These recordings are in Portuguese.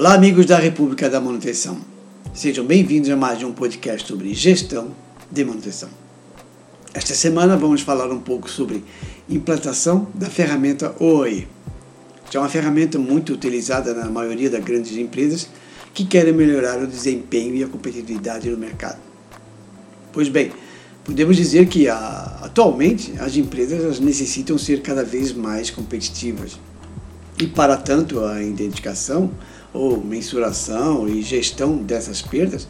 Olá, amigos da República da Manutenção. Sejam bem-vindos a mais um podcast sobre gestão de manutenção. Esta semana vamos falar um pouco sobre implantação da ferramenta OE. Que é uma ferramenta muito utilizada na maioria das grandes empresas que querem melhorar o desempenho e a competitividade no mercado. Pois bem, podemos dizer que a, atualmente as empresas necessitam ser cada vez mais competitivas. E para tanto a identificação ou mensuração e gestão dessas perdas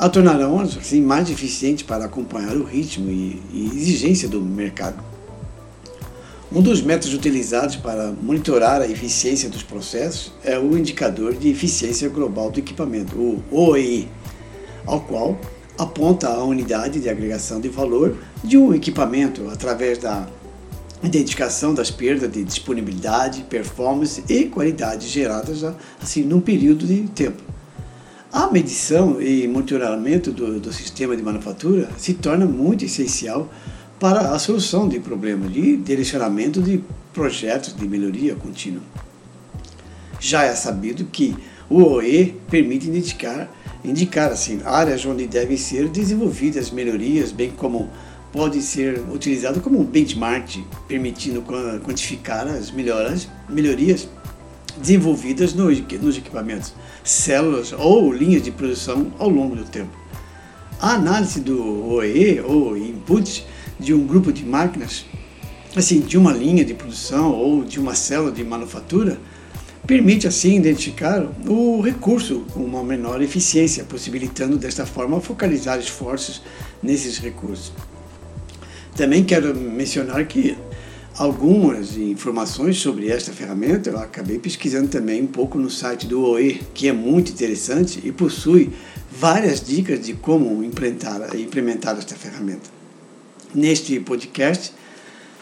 a tornarão assim, mais eficientes para acompanhar o ritmo e, e exigência do mercado. Um dos métodos utilizados para monitorar a eficiência dos processos é o Indicador de Eficiência Global do Equipamento, o OEI, ao qual aponta a unidade de agregação de valor de um equipamento através da identificação das perdas de disponibilidade, performance e qualidade geradas assim num período de tempo. A medição e monitoramento do, do sistema de manufatura se torna muito essencial para a solução de problemas de direcionamento de projetos de melhoria contínua. Já é sabido que o OE permite indicar, indicar assim, áreas onde devem ser desenvolvidas melhorias, bem como pode ser utilizado como benchmark, permitindo quantificar as melhoras, melhorias desenvolvidas nos, equipamentos, células ou linhas de produção ao longo do tempo. A análise do OE, ou input, de um grupo de máquinas, assim, de uma linha de produção ou de uma célula de manufatura, permite assim identificar o recurso com uma menor eficiência, possibilitando desta forma focalizar esforços nesses recursos. Também quero mencionar que algumas informações sobre esta ferramenta eu acabei pesquisando também um pouco no site do OE, que é muito interessante e possui várias dicas de como implementar, implementar esta ferramenta. Neste podcast,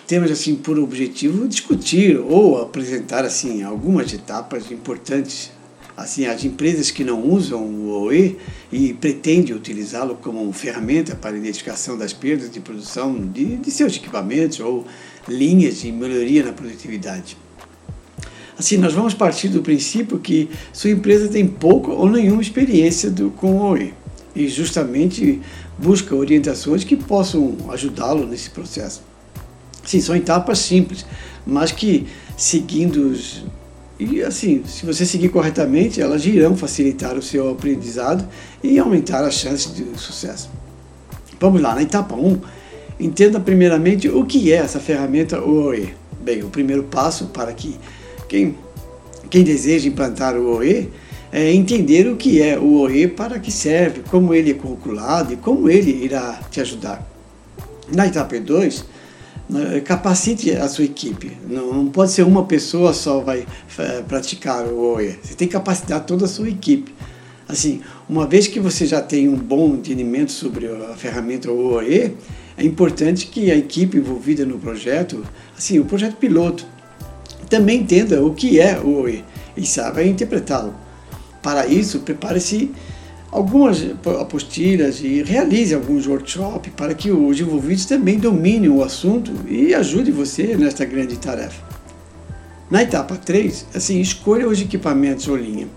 temos assim por objetivo discutir ou apresentar assim algumas etapas importantes assim as empresas que não usam o OE e pretendem utilizá-lo como ferramenta para identificação das perdas de produção de, de seus equipamentos ou linhas de melhoria na produtividade. Assim, nós vamos partir do princípio que sua empresa tem pouca ou nenhuma experiência do, com o OE e justamente busca orientações que possam ajudá-lo nesse processo. Sim, são etapas simples, mas que seguindo e assim, se você seguir corretamente, elas irão facilitar o seu aprendizado e aumentar as chances de sucesso. Vamos lá, na etapa 1, entenda primeiramente o que é essa ferramenta OE. Bem, o primeiro passo para que quem, quem deseja implantar o OE é entender o que é o OE, para que serve, como ele é calculado e como ele irá te ajudar. Na etapa 2, né, capacite a sua equipe. Não, não, pode ser uma pessoa só vai praticar o OE. Você tem que capacitar toda a sua equipe. Assim, uma vez que você já tem um bom entendimento sobre a ferramenta OE, é importante que a equipe envolvida no projeto, assim, o projeto piloto, também entenda o que é o OE e saiba interpretá-lo. Para isso, prepare-se algumas apostilas e realize alguns workshops para que os envolvidos também dominem o assunto e ajude você nesta grande tarefa. Na etapa 3, assim, escolha os equipamentos ou linha.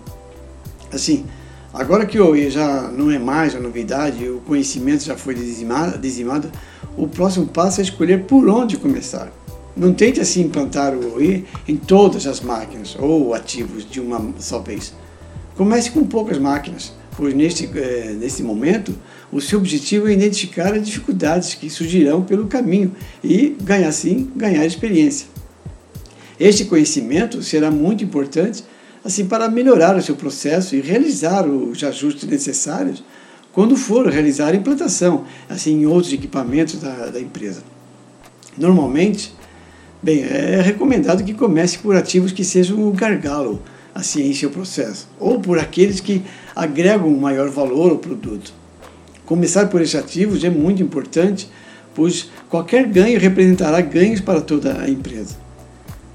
Assim, agora que o OE já não é mais a novidade, o conhecimento já foi dizimado, dizimado, o próximo passo é escolher por onde começar. Não tente assim implantar o OE em todas as máquinas ou ativos de uma só vez. Comece com poucas máquinas pois neste, é, nesse momento o seu objetivo é identificar as dificuldades que surgirão pelo caminho e ganhar assim ganhar experiência. Este conhecimento será muito importante assim para melhorar o seu processo e realizar os ajustes necessários quando for realizar a implantação assim em outros equipamentos da, da empresa. Normalmente, bem, é recomendado que comece por ativos que sejam o gargalo a ciência e o processo, ou por aqueles que agregam maior valor ao produto. Começar por esses ativos é muito importante, pois qualquer ganho representará ganhos para toda a empresa.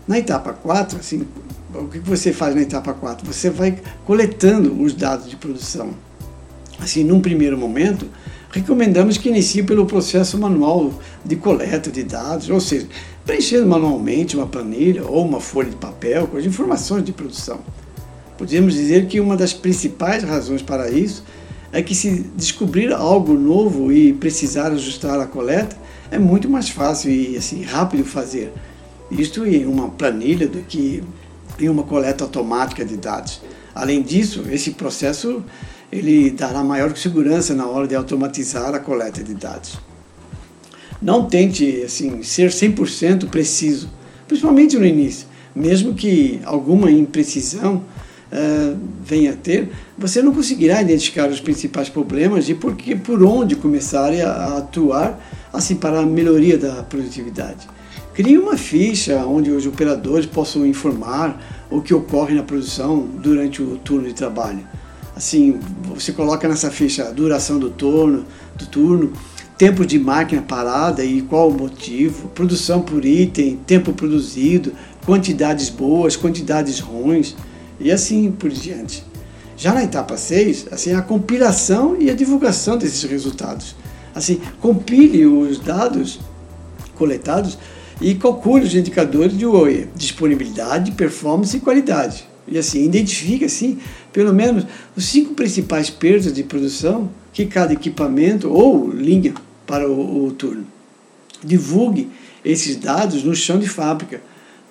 Na etapa 4, assim, o que você faz na etapa 4? Você vai coletando os dados de produção. Assim, num primeiro momento, recomendamos que inicie pelo processo manual de coleta de dados, ou seja, preenchendo manualmente uma planilha ou uma folha de papel com as informações de produção. Podemos dizer que uma das principais razões para isso é que se descobrir algo novo e precisar ajustar a coleta é muito mais fácil e assim rápido fazer. Isto em uma planilha do que em uma coleta automática de dados. Além disso, esse processo ele dará maior segurança na hora de automatizar a coleta de dados. Não tente assim ser 100% preciso, principalmente no início, mesmo que alguma imprecisão uh, venha a ter, você não conseguirá identificar os principais problemas e por, que, por onde começar a, atuar assim para a melhoria da produtividade. Crie uma ficha onde os operadores possam informar o que ocorre na produção durante o turno de trabalho. Assim, você coloca nessa ficha a duração do turno, do turno, tempo de máquina parada e qual o motivo, produção por item, tempo produzido, quantidades boas, quantidades ruins e assim por diante. Já na etapa 6, assim, a compilação e a divulgação desses resultados. Assim, compile os dados coletados e calcule os indicadores de OE, disponibilidade, performance e qualidade. E assim, identifique assim, pelo menos os cinco principais perdas de produção que cada equipamento ou linha para o, o turno. Divulgue esses dados no chão de fábrica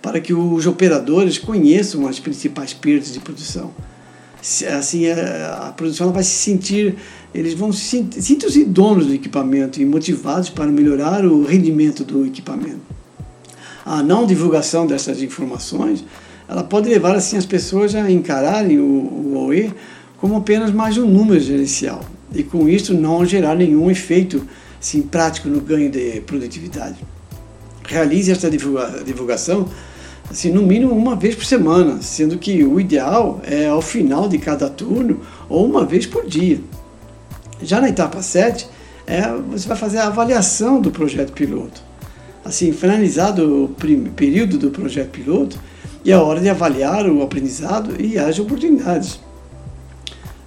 para que os operadores conheçam as principais perdas de produção. Assim, a, a produção vai se sentir, eles vão se sentir donos do equipamento e motivados para melhorar o rendimento do equipamento. A não divulgação dessas informações, ela pode levar assim as pessoas a encararem o, o OE como apenas mais um número gerencial e com isso não gerar nenhum efeito prático no ganho de produtividade. Realize esta divulgação assim, no mínimo uma vez por semana, sendo que o ideal é ao final de cada turno ou uma vez por dia. Já na etapa 7, é, você vai fazer a avaliação do projeto piloto. Assim, finalizado o período do projeto piloto, é hora de avaliar o aprendizado e as oportunidades.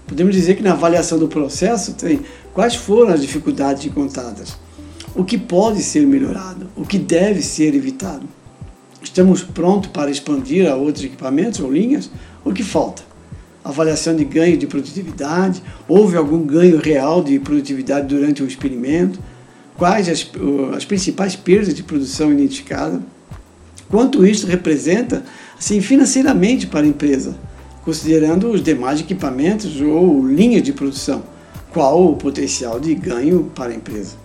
Podemos dizer que na avaliação do processo tem quais foram as dificuldades encontradas, o que pode ser melhorado, o que deve ser evitado. Estamos prontos para expandir a outros equipamentos ou linhas? O que falta? Avaliação de ganho de produtividade? Houve algum ganho real de produtividade durante o experimento? Quais as, as principais perdas de produção identificadas? Quanto isso representa assim, financeiramente para a empresa, considerando os demais equipamentos ou linhas de produção? Qual o potencial de ganho para a empresa?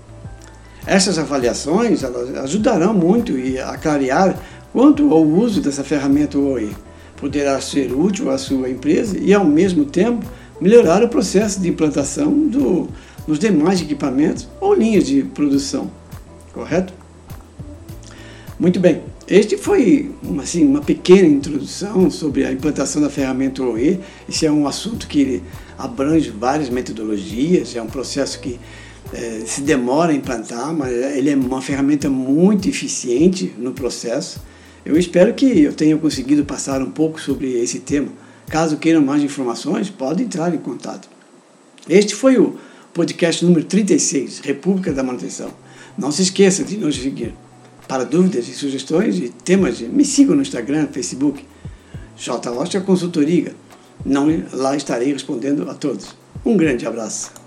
Essas avaliações ajudarão muito a clarear Quanto ao uso dessa ferramenta OE, poderá ser útil à sua empresa e, ao mesmo tempo, melhorar o processo de implantação do, dos demais equipamentos ou linhas de produção. Correto? Muito bem. Este foi assim, uma pequena introdução sobre a implantação da ferramenta OE. Esse é um assunto que abrange várias metodologias, é um processo que é, se demora a implantar, mas ele é uma ferramenta muito eficiente no processo. Eu espero que eu tenha conseguido passar um pouco sobre esse tema. Caso queiram mais informações, pode entrar em contato. Este foi o podcast número 36, República da Manutenção. Não se esqueça de nos seguir. Para dúvidas e sugestões de temas, me sigam no Instagram, Facebook, J. Rocha Consultoria. Não, lá estarei respondendo a todos. Um grande abraço.